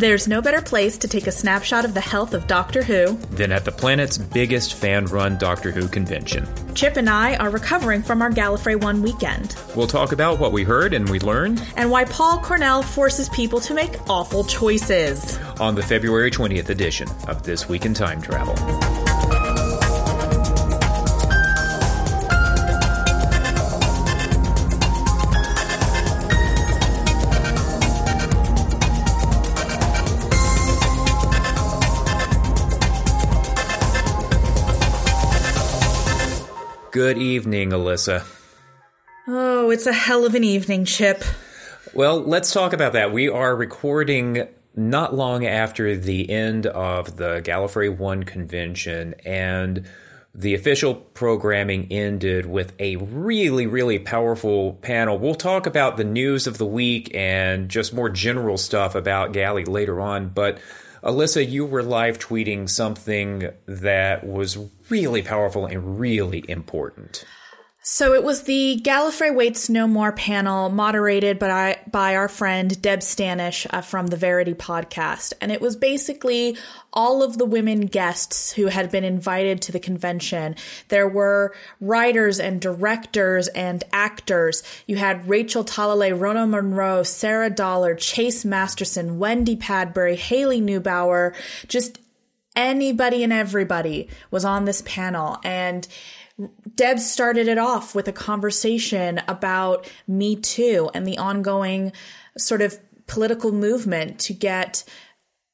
There's no better place to take a snapshot of the health of Doctor Who than at the planet's biggest fan run Doctor Who convention. Chip and I are recovering from our Gallifrey 1 weekend. We'll talk about what we heard and we learned, and why Paul Cornell forces people to make awful choices. On the February 20th edition of This Week in Time Travel. Good evening, Alyssa. Oh, it's a hell of an evening, Chip. Well, let's talk about that. We are recording not long after the end of the Gallifrey 1 convention, and the official programming ended with a really, really powerful panel. We'll talk about the news of the week and just more general stuff about Galley later on, but Alyssa, you were live tweeting something that was really powerful and really important. So it was the Gallifrey Waits No More panel moderated by, by our friend Deb Stanish uh, from the Verity podcast. And it was basically all of the women guests who had been invited to the convention. There were writers and directors and actors. You had Rachel Talalay, Rona Munro, Sarah Dollard, Chase Masterson, Wendy Padbury, Hayley Nebauer, just anybody and everybody was on this panel. And Deb started it off with a conversation about Me Too and the ongoing sort of political movement to get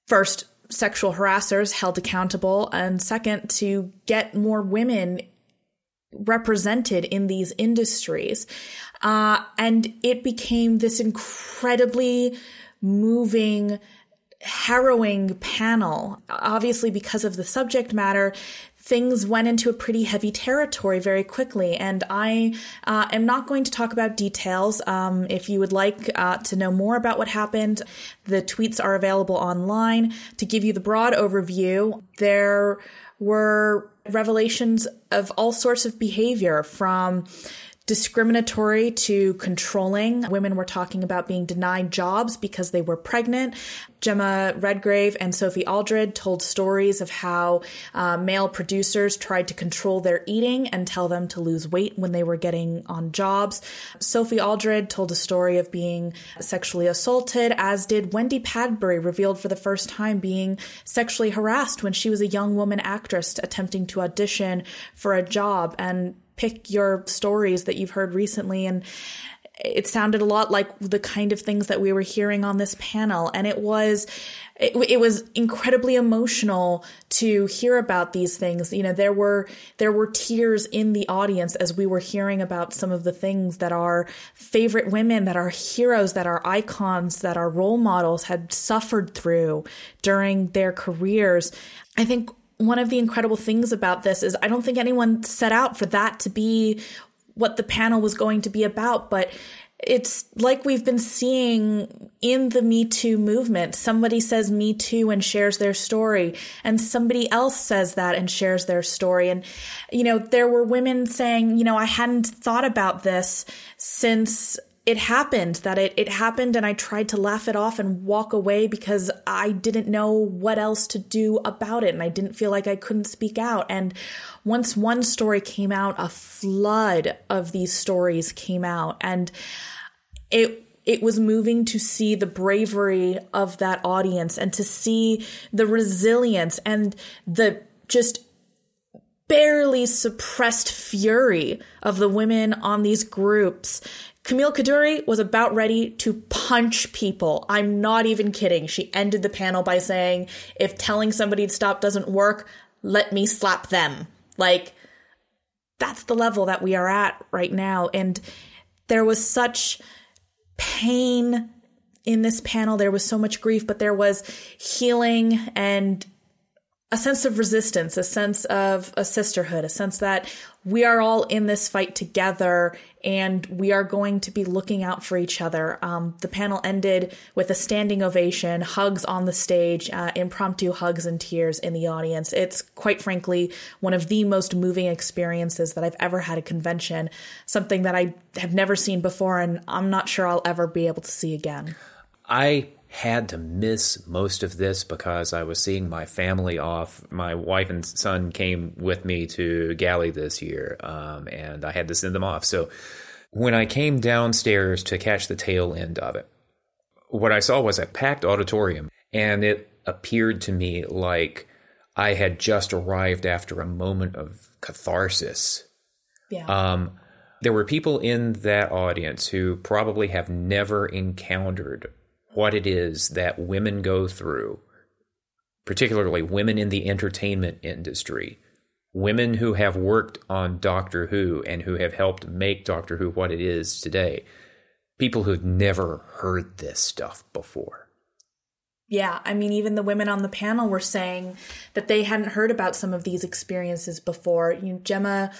first sexual harassers held accountable and second to get more women represented in these industries. Uh, and it became this incredibly moving harrowing panel. Obviously, because of the subject matter, things went into a pretty heavy territory very quickly. And I uh, am not going to talk about details. Um, if you would like uh, to know more about what happened, the tweets are available online. To give you the broad overview, there were revelations of all sorts of behavior from discriminatory to controlling. Women were talking about being denied jobs because they were pregnant. Jemma Redgrave and Sophie Aldred told stories of how uh, male producers tried to control their eating and tell them to lose weight when they were getting on jobs. Sophie Aldred told a story of being sexually assaulted, as did Wendy Padbury, revealed for the first time being sexually harassed when she was a young woman actress attempting to audition for a job. And pick your stories that you've heard recently. And it sounded a lot like the kind of things that we were hearing on this panel. And it was it, it, was incredibly emotional to hear about these things. You know there were there were tears in the audience as we were hearing about some of the things that our favorite women that our heroes that our icons that our role models had suffered through during their careers. I think one of the incredible things about this is I don't think anyone set out for that to be what the panel was going to be about, but it's like we've been seeing in the Me Too movement. Somebody says Me Too and shares their story, and somebody else says that and shares their story. And, you know, there were women saying, you know, I hadn't thought about this since it happened that it, it happened and I tried to laugh it off and walk away because I didn't know what else to do about it and I didn't feel like I couldn't speak out. And once one story came out, a flood of these stories came out and it it was moving to see the bravery of that audience and to see the resilience and the just barely suppressed fury of the women on these groups Camille Coduri was about ready to punch people. I'm not even kidding. She ended the panel by saying, if telling somebody to stop doesn't work, let me slap them. Like, that's the level that we are at right now. And there was such pain in this panel. There was so much grief, but there was healing and a sense of resistance, a sense of a sisterhood, a sense that we are all in this fight together and we are going to be looking out for each other. Um, the panel ended with a standing ovation, hugs on the stage, uh, impromptu hugs and tears in the audience. It's quite frankly one of the most moving experiences that I've ever had a convention, something that I have never seen before and I'm not sure I'll ever be able to see again. I had to miss most of this because I was seeing my family off. My wife and son came with me to Galley this year, um, and I had to send them off. So when I came downstairs to catch the tail end of it, what I saw was a packed auditorium, and it appeared to me like I had just arrived after a moment of catharsis. Yeah. Um, there were people in that audience who probably have never encountered what it is that women go through, particularly women in the entertainment industry, women who have worked on Doctor Who and who have helped make Doctor Who what it is today, people who've never heard this stuff before. Yeah, I mean, even the women on the panel were saying that they hadn't heard about some of these experiences before. You know, Jemma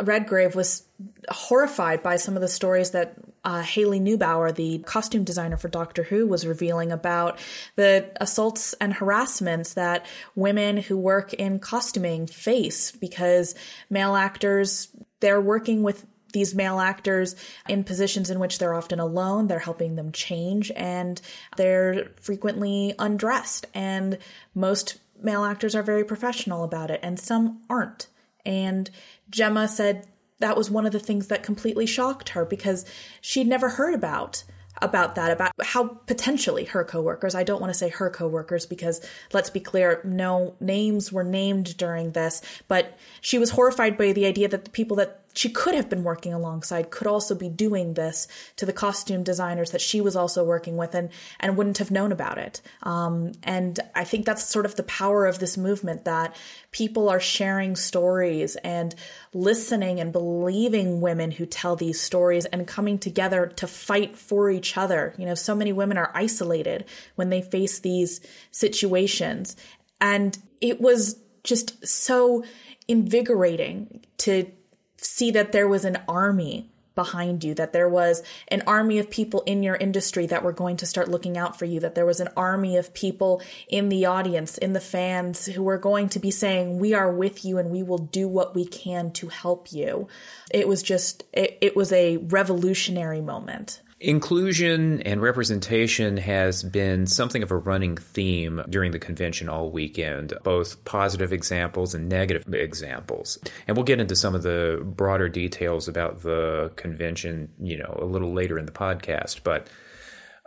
Redgrave was horrified by some of the stories that uh, Hayley Nebauer, the costume designer for Doctor Who, was revealing about the assaults and harassments that women who work in costuming face because male actors, they're working with these male actors in positions in which they're often alone, they're helping them change, and they're frequently undressed. And most male actors are very professional about it, and some aren't. And Jemma said that was one of the things that completely shocked her because she'd never heard about about that about how potentially her coworkers I don't want to say her coworkers because let's be clear no names were named during this but she was horrified by the idea that the people that she could have been working alongside could also be doing this to the costume designers that she was also working with and and wouldn't have known about it. Um, and i think that's sort of the power of this movement that people are sharing stories and listening and believing women who tell these stories and coming together to fight for each other. You know so many women are isolated when they face these situations. And it was just so invigorating to see that there was an army behind you, that there was an army of people in your industry that were going to start looking out for you, that there was an army of people in the audience, in the fans who were going to be saying, We are with you and we will do what we can to help you. It was just, it, it was a revolutionary moment. Inclusion and representation has been something of a running theme during the convention all weekend, both positive examples and negative examples. And we'll get into some of the broader details about the convention, you know, a little later in the podcast. But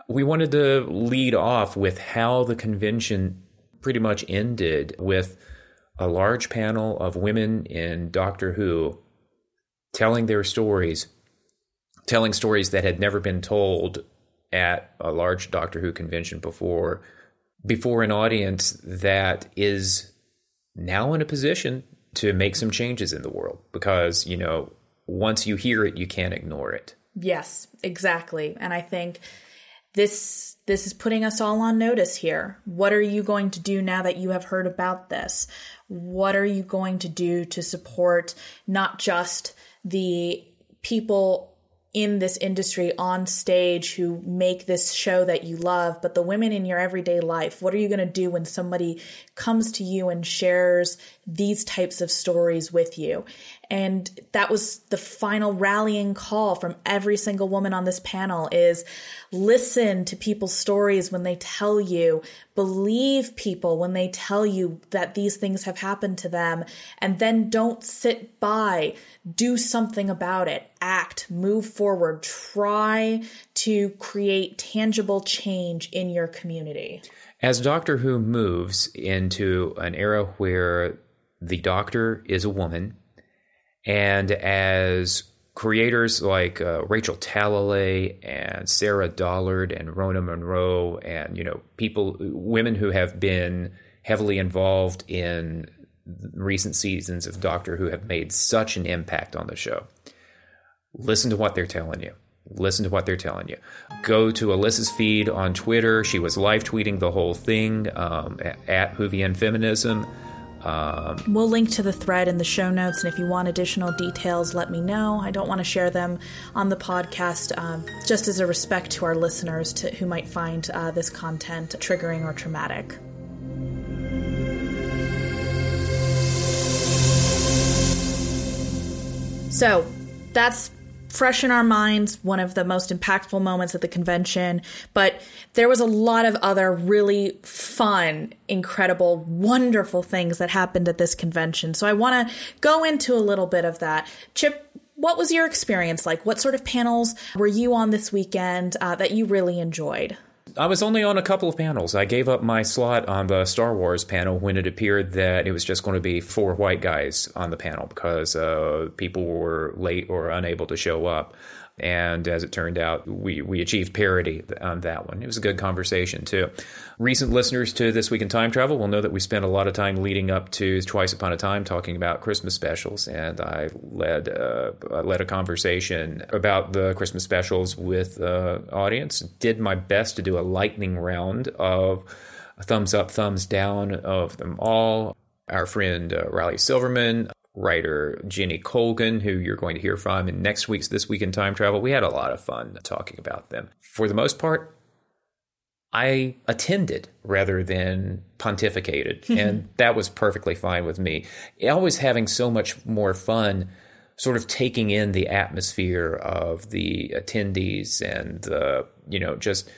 we wanted to lead off with how the convention pretty much ended with a large panel of women in Doctor Who telling their stories telling stories that had never been told at a large Doctor Who convention before, before an audience that is now in a position to make some changes in the world because, you know, once you hear it, you can't ignore it. Yes, exactly. And I think this this is putting us all on notice here. What are you going to do now that you have heard about this? What are you going to do to support not just the people in this industry on stage who make this show that you love, but the women in your everyday life. What are you going to do when somebody comes to you and shares these types of stories with you? And that was the final rallying call from every single woman on this panel is listen to people's stories when they tell you, believe people when they tell you that these things have happened to them, and then don't sit by, do something about it, act, move forward, try to create tangible change in your community. As Doctor Who moves into an era where the doctor is a woman, and as creators like uh, Rachel Talalay and Sarah Dollard and Rona Munro and you know people women who have been heavily involved in recent seasons of Doctor Who have made such an impact on the show. Listen to what they're telling you. Listen to what they're telling you. Go to Alyssa's feed on Twitter. She was live tweeting the whole thing um, at Whovian Feminism. Um, we'll link to the thread in the show notes, and if you want additional details, let me know. I don't want to share them on the podcast, um, just as a respect to our listeners to, who might find uh, this content triggering or traumatic. So that's fresh in our minds, one of the most impactful moments at the convention, but there was a lot of other really fun, incredible, wonderful things that happened at this convention. So I want to go into a little bit of that. Chip, what was your experience like? What sort of panels were you on this weekend uh, that you really enjoyed? I was only on a couple of panels. I gave up my slot on the Star Wars panel when it appeared that it was just going to be four white guys on the panel because uh, people were late or unable to show up. And as it turned out, we, we achieved parity on that one. It was a good conversation, too. Recent listeners to This Week in Time Travel will know that we spent a lot of time leading up to Twice Upon a Time talking about Christmas specials. And I led, uh, led a conversation about the Christmas specials with the audience. Did my best to do a lightning round of thumbs up, thumbs down of them all. Our friend uh, Riley Silverman writer Jenny Colgan, who you're going to hear from in next week's This Week in Time Travel. We had a lot of fun talking about them. For the most part, I attended rather than pontificated, and that was perfectly fine with me. Always having so much more fun sort of taking in the atmosphere of the attendees and the, you know, just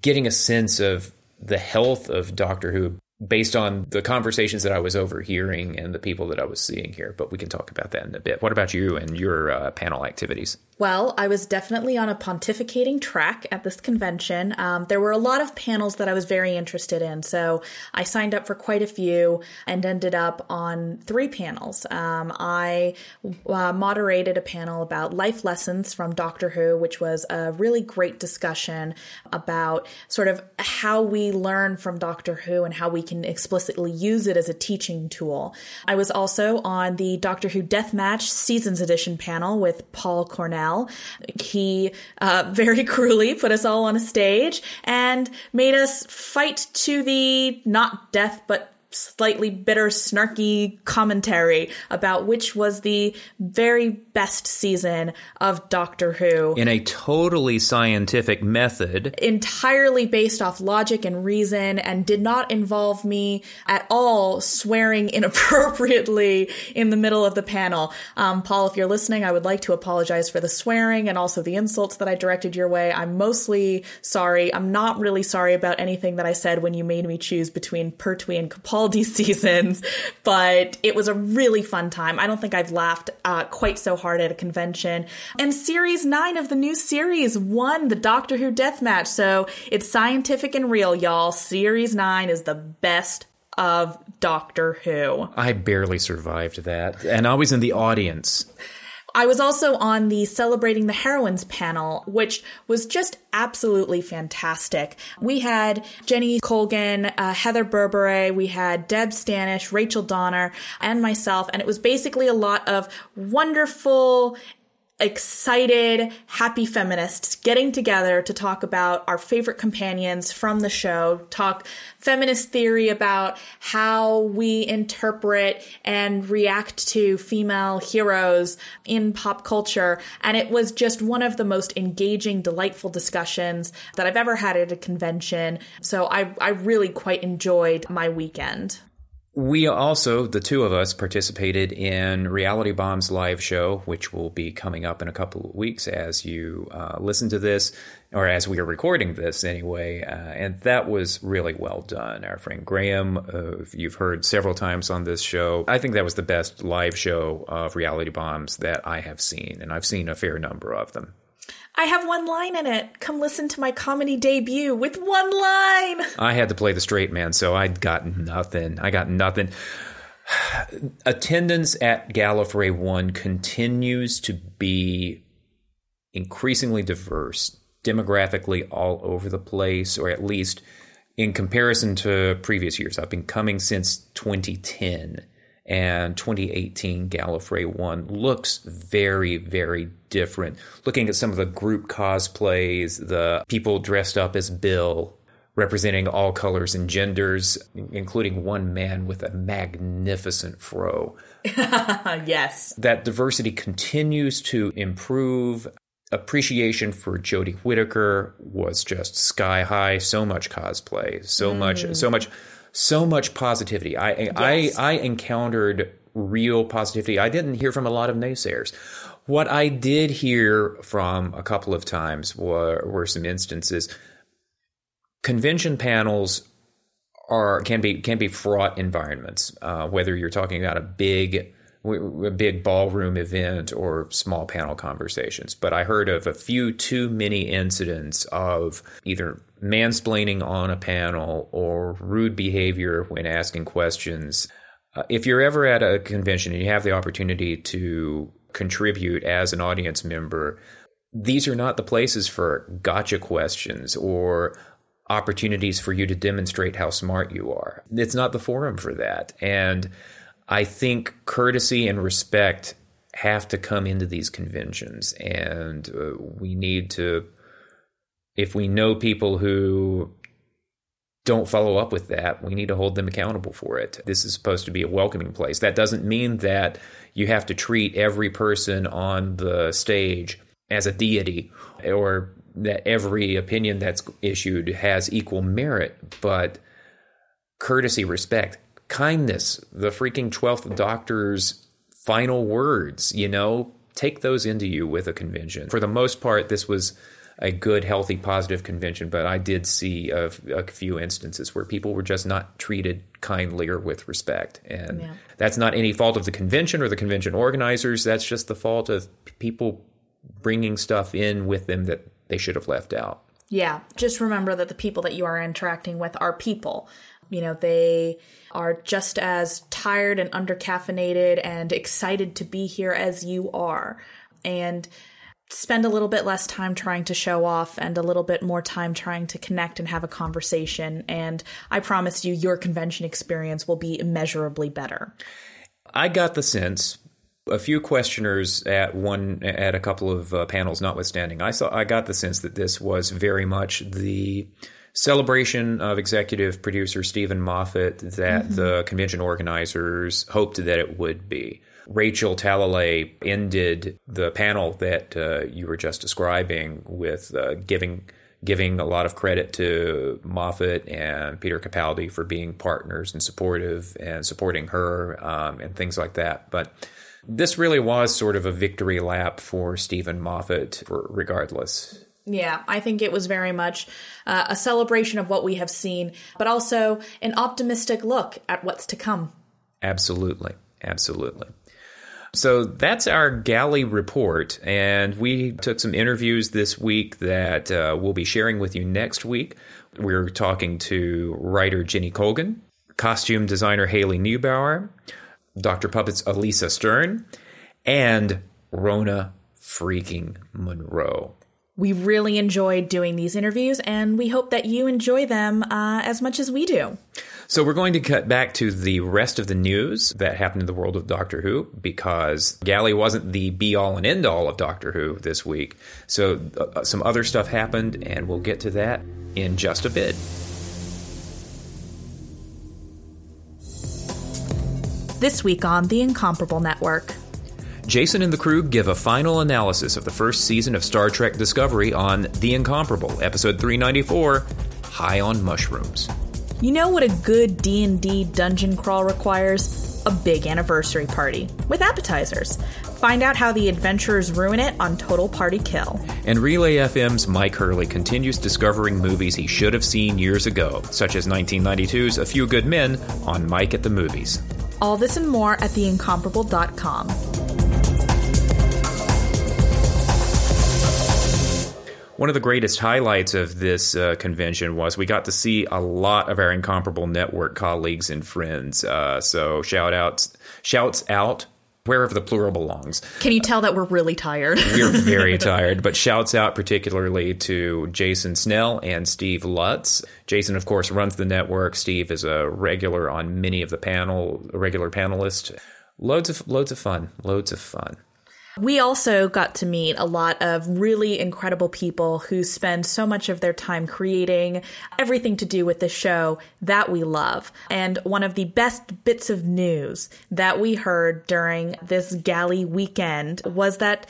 getting a sense of the health of Doctor Who based on the conversations that I was overhearing and the people that I was seeing here. But we can talk about that in a bit. What about you and your uh, panel activities? Well, I was definitely on a pontificating track at this convention. Um, there were a lot of panels that I was very interested in, so I signed up for quite a few and ended up on three panels. Um, I uh, moderated a panel about life lessons from Doctor Who, which was a really great discussion about sort of how we learn from Doctor Who and how we can explicitly use it as a teaching tool. I was also on the Doctor Who Deathmatch Seasons Edition panel with Paul Cornell he uh, very cruelly put us all on a stage and made us fight to the not death but slightly bitter, snarky commentary about which was the very best season of Doctor Who. In a totally scientific method. Entirely based off logic and reason, and did not involve me at all swearing inappropriately in the middle of the panel. Um, Paul, if you're listening, I would like to apologize for the swearing and also the insults that I directed your way. I'm mostly sorry. I'm not really sorry about anything that I said when you made me choose between Pertwee and Capaldi these seasons, but it was a really fun time. I don't think I've laughed uh, quite so hard at a convention. And series nine of the new series won the Doctor Who death match. So it's scientific and real, y'all. Series nine is the best of Doctor Who. I barely survived that. And I was in the audience. I was also on the Celebrating the Heroines panel, which was just absolutely fantastic. We had Jenny Colgan, uh, Heather Berberet, we had Deb Stanish, Rachel Donner, and myself, and it was basically a lot of wonderful excited, happy feminists getting together to talk about our favorite companions from the show, talk feminist theory about how we interpret and react to female heroes in pop culture. And it was just one of the most engaging, delightful discussions that I've ever had at a convention. So I, I really quite enjoyed my weekend. We also, the two of us, participated in Reality Bomb's live show, which will be coming up in a couple of weeks as you uh, listen to this, or as we are recording this anyway. Uh, and that was really well done. Our friend Graham, uh, you've heard several times on this show. I think that was the best live show of Reality Bombs that I have seen, and I've seen a fair number of them. I have one line in it. Come listen to my comedy debut with one line. I had to play the straight man, so I got nothing. I got nothing. Attendance at Gallifrey 1 continues to be increasingly diverse, demographically all over the place, or at least in comparison to previous years. I've been coming since 2010 and 2018 Gallifrey 1 looks very, very different. Looking at some of the group cosplays, the people dressed up as Bill, representing all colors and genders, including one man with a magnificent fro. yes. That diversity continues to improve. Appreciation for Jodie Whittaker was just sky high. So much cosplay, so mm. much, so much so much positivity. I yes. I I encountered real positivity. I didn't hear from a lot of naysayers. What I did hear from a couple of times were, were some instances. Convention panels are can be can be fraught environments. Uh, whether you're talking about a big a big ballroom event or small panel conversations. But I heard of a few too many incidents of either mansplaining on a panel or rude behavior when asking questions. Uh, if you're ever at a convention and you have the opportunity to contribute as an audience member, these are not the places for gotcha questions or opportunities for you to demonstrate how smart you are. It's not the forum for that. And I think courtesy and respect have to come into these conventions, and uh, we need to, if we know people who don't follow up with that, we need to hold them accountable for it. This is supposed to be a welcoming place. That doesn't mean that you have to treat every person on the stage as a deity or that every opinion that's issued has equal merit, but courtesy, respect, kindness, the freaking 12th Doctor's final words, you know, take those into you with a convention. For the most part, this was a good, healthy, positive convention, but I did see a, a few instances where people were just not treated kindly or with respect. And yeah. that's not any fault of the convention or the convention organizers. That's just the fault of people bringing stuff in with them that they should have left out. Yeah, just remember that the people that you are interacting with are people. You know, they are just as tired and undercaffeinated and excited to be here as you are. And spend a little bit less time trying to show off and a little bit more time trying to connect and have a conversation. And I promise you, your convention experience will be immeasurably better. I got the sense a few questioners at one at a couple of uh, panels notwithstanding i saw i got the sense that this was very much the celebration of executive producer Steven Moffat that mm-hmm. the convention organizers hoped that it would be. Rachel Talalay ended the panel that uh, you were just describing with uh, giving giving a lot of credit to Moffat and Peter Capaldi for being partners and supportive and supporting her um, and things like that. But this really was sort of a victory lap for Steven Moffat, regardless. Yeah, I think it was very much uh, a celebration of what we have seen, but also an optimistic look at what's to come. Absolutely. Absolutely. So that's our galley report, and we took some interviews this week that uh, we'll be sharing with you next week. We're talking to writer Jenny Colgan, costume designer Hayley Nebauer, Dr. Puppet's Alisa Stern, and Rona freaking Munro. We really enjoyed doing these interviews, and we hope that you enjoy them uh, as much as we do. So, we're going to cut back to the rest of the news that happened in the world of Doctor Who because Galley wasn't the be all and end all of Doctor Who this week. So, uh, some other stuff happened, and we'll get to that in just a bit. This week on The Incomparable Network. Jason and the crew give a final analysis of the first season of Star Trek Discovery on The Incomparable, episode 394, High on Mushrooms. You know what a good D&D dungeon crawl requires? A big anniversary party with appetizers. Find out how the adventurers ruin it on Total Party Kill. And Relay FM's Mike Hurley continues discovering movies he should have seen years ago, such as 1992's A Few Good Men on Mike at the Movies. All this and more at theincomparable.com. One of the greatest highlights of this uh, convention was we got to see a lot of our incomparable network colleagues and friends. Uh, so shout outs, shouts out wherever the plural belongs. Can you tell that we're really tired? we're very tired, but shouts out particularly to Jason Snell and Steve Lutz. Jason, of course, runs the network. Steve is a regular on many of the panel, a regular panelist. Loads of loads of fun. Loads of fun. We also got to meet a lot of really incredible people who spend so much of their time creating everything to do with the show that we love. And one of the best bits of news that we heard during this galley weekend was that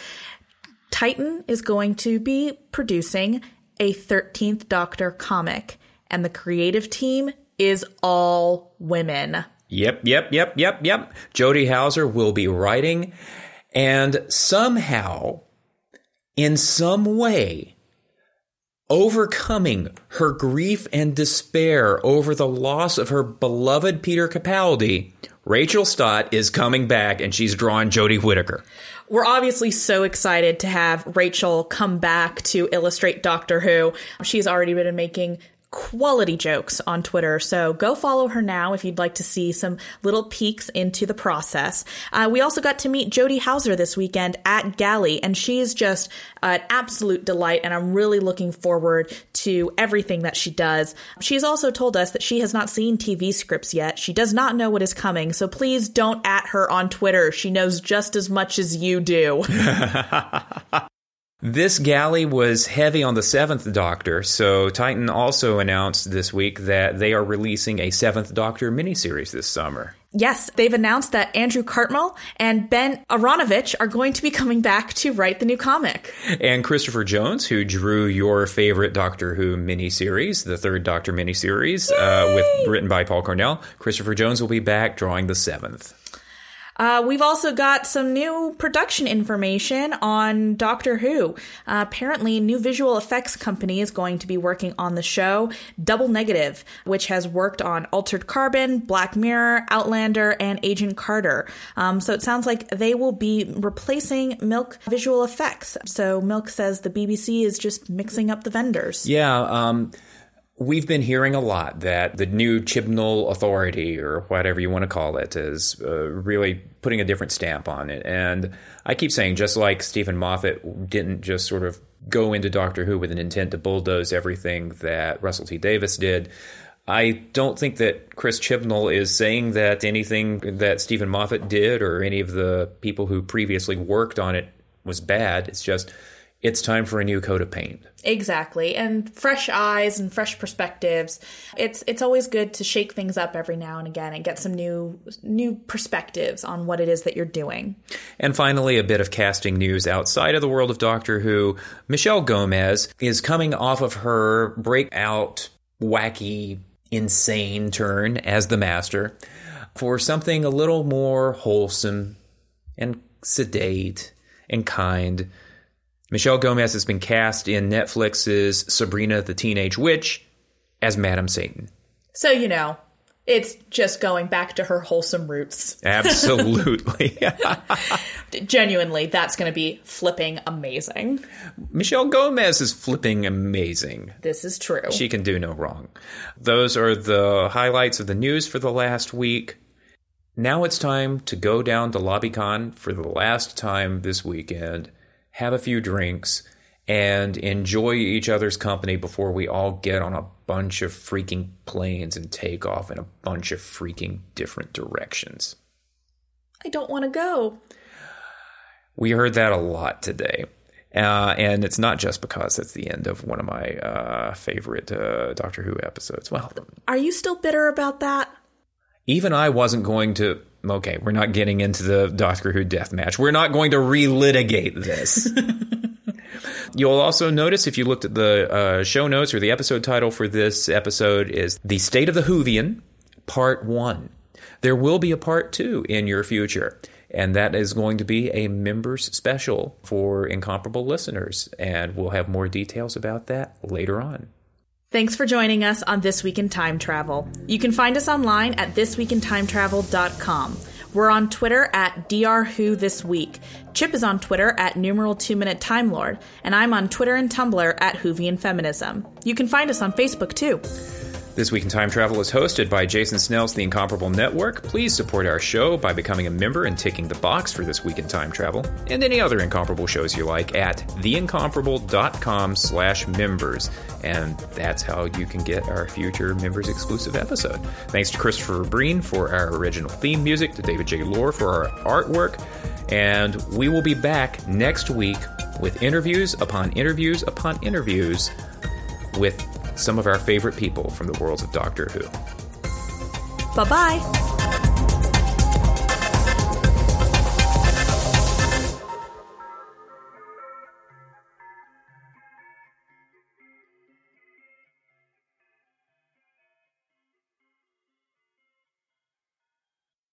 Titan is going to be producing a 13th Doctor comic, and the creative team is all women. Yep, yep, yep, yep, yep. Jody Houser will be writing And somehow, in some way, overcoming her grief and despair over the loss of her beloved Peter Capaldi, Rachel Stott is coming back and she's drawing Jodie Whittaker. We're obviously so excited to have Rachel come back to illustrate Doctor Who. She's already been making quality jokes on Twitter. So go follow her now if you'd like to see some little peeks into the process. Uh, we also got to meet Jody Houser this weekend at Galley, and she's just an absolute delight. And I'm really looking forward to everything that she does. She's also told us that she has not seen TV scripts yet. She does not know what is coming. So please don't at her on Twitter. She knows just as much as you do. This galley was heavy on the Seventh Doctor, so Titan also announced this week that they are releasing a Seventh Doctor miniseries this summer. Yes, they've announced that Andrew Cartmel and Ben Aaronovitch are going to be coming back to write the new comic. And Christopher Jones, who drew your favorite Doctor Who miniseries, the third Doctor miniseries, uh, with written by Paul Cornell, Christopher Jones will be back drawing the seventh. Uh, we've also got some new production information on Doctor Who. Uh, apparently, new visual effects company is going to be working on the show, Double Negative, which has worked on Altered Carbon, Black Mirror, Outlander, and Agent Carter. Um, so it sounds like they will be replacing Milk visual effects. So Milk says the BBC is just mixing up the vendors. Yeah. Um, We've been hearing a lot that the new Chibnall Authority, or whatever you want to call it, is uh, really putting a different stamp on it. And I keep saying, just like Steven Moffat didn't just sort of go into Doctor Who with an intent to bulldoze everything that Russell T Davies did, I don't think that Chris Chibnall is saying that anything that Steven Moffat did or any of the people who previously worked on it was bad. It's just it's time for a new coat of paint. Exactly. And fresh eyes and fresh perspectives. It's it's always good to shake things up every now and again and get some new new perspectives on what it is that you're doing. And finally, a bit of casting news outside of the world of Doctor Who. Michelle Gomez is coming off of her breakout wacky insane turn as the master for something a little more wholesome and sedate and kind Michelle Gomez has been cast in Netflix's Sabrina the Teenage Witch as Madam Satan. So, you know, it's just going back to her wholesome roots. Absolutely. Genuinely, that's going to be flipping amazing. Michelle Gomez is flipping amazing. This is true. She can do no wrong. Those are the highlights of the news for the last week. Now it's time to go down to LobbyCon for the last time this weekend have a few drinks, and enjoy each other's company before we all get on a bunch of freaking planes and take off in a bunch of freaking different directions. I don't want to go. We heard that a lot today. Uh, and it's not just because it's the end of one of my uh, favorite uh, Doctor Who episodes. Well, are you still bitter about that? Even I wasn't going to okay, we're not getting into the Doctor Who death match. We're not going to relitigate this. You'll also notice if you looked at the uh, show notes or the episode title for this episode is The State of the Whovian, Part 1. There will be a part 2 in your future, and that is going to be a members special for incomparable listeners, and we'll have more details about that later on. Thanks for joining us on This Week in Time Travel. You can find us online at thisweekintimetravel.com. We're on Twitter at drwhothisweek. Chip is on Twitter at numeral 2 minute time lord, and I'm on Twitter and Tumblr at Whovian Feminism. You can find us on Facebook too. This Week in Time Travel is hosted by Jason Snell's The Incomparable Network. Please support our show by becoming a member and ticking the box for This Week in Time Travel and any other Incomparable shows you like at theincomparable.com slash members. And that's how you can get our future members exclusive episode. Thanks to Christopher Breen for our original theme music, to David J. Loehr for our artwork. And we will be back next week with interviews upon interviews upon interviews with some of our favorite people from the worlds of Doctor Who. Bye bye.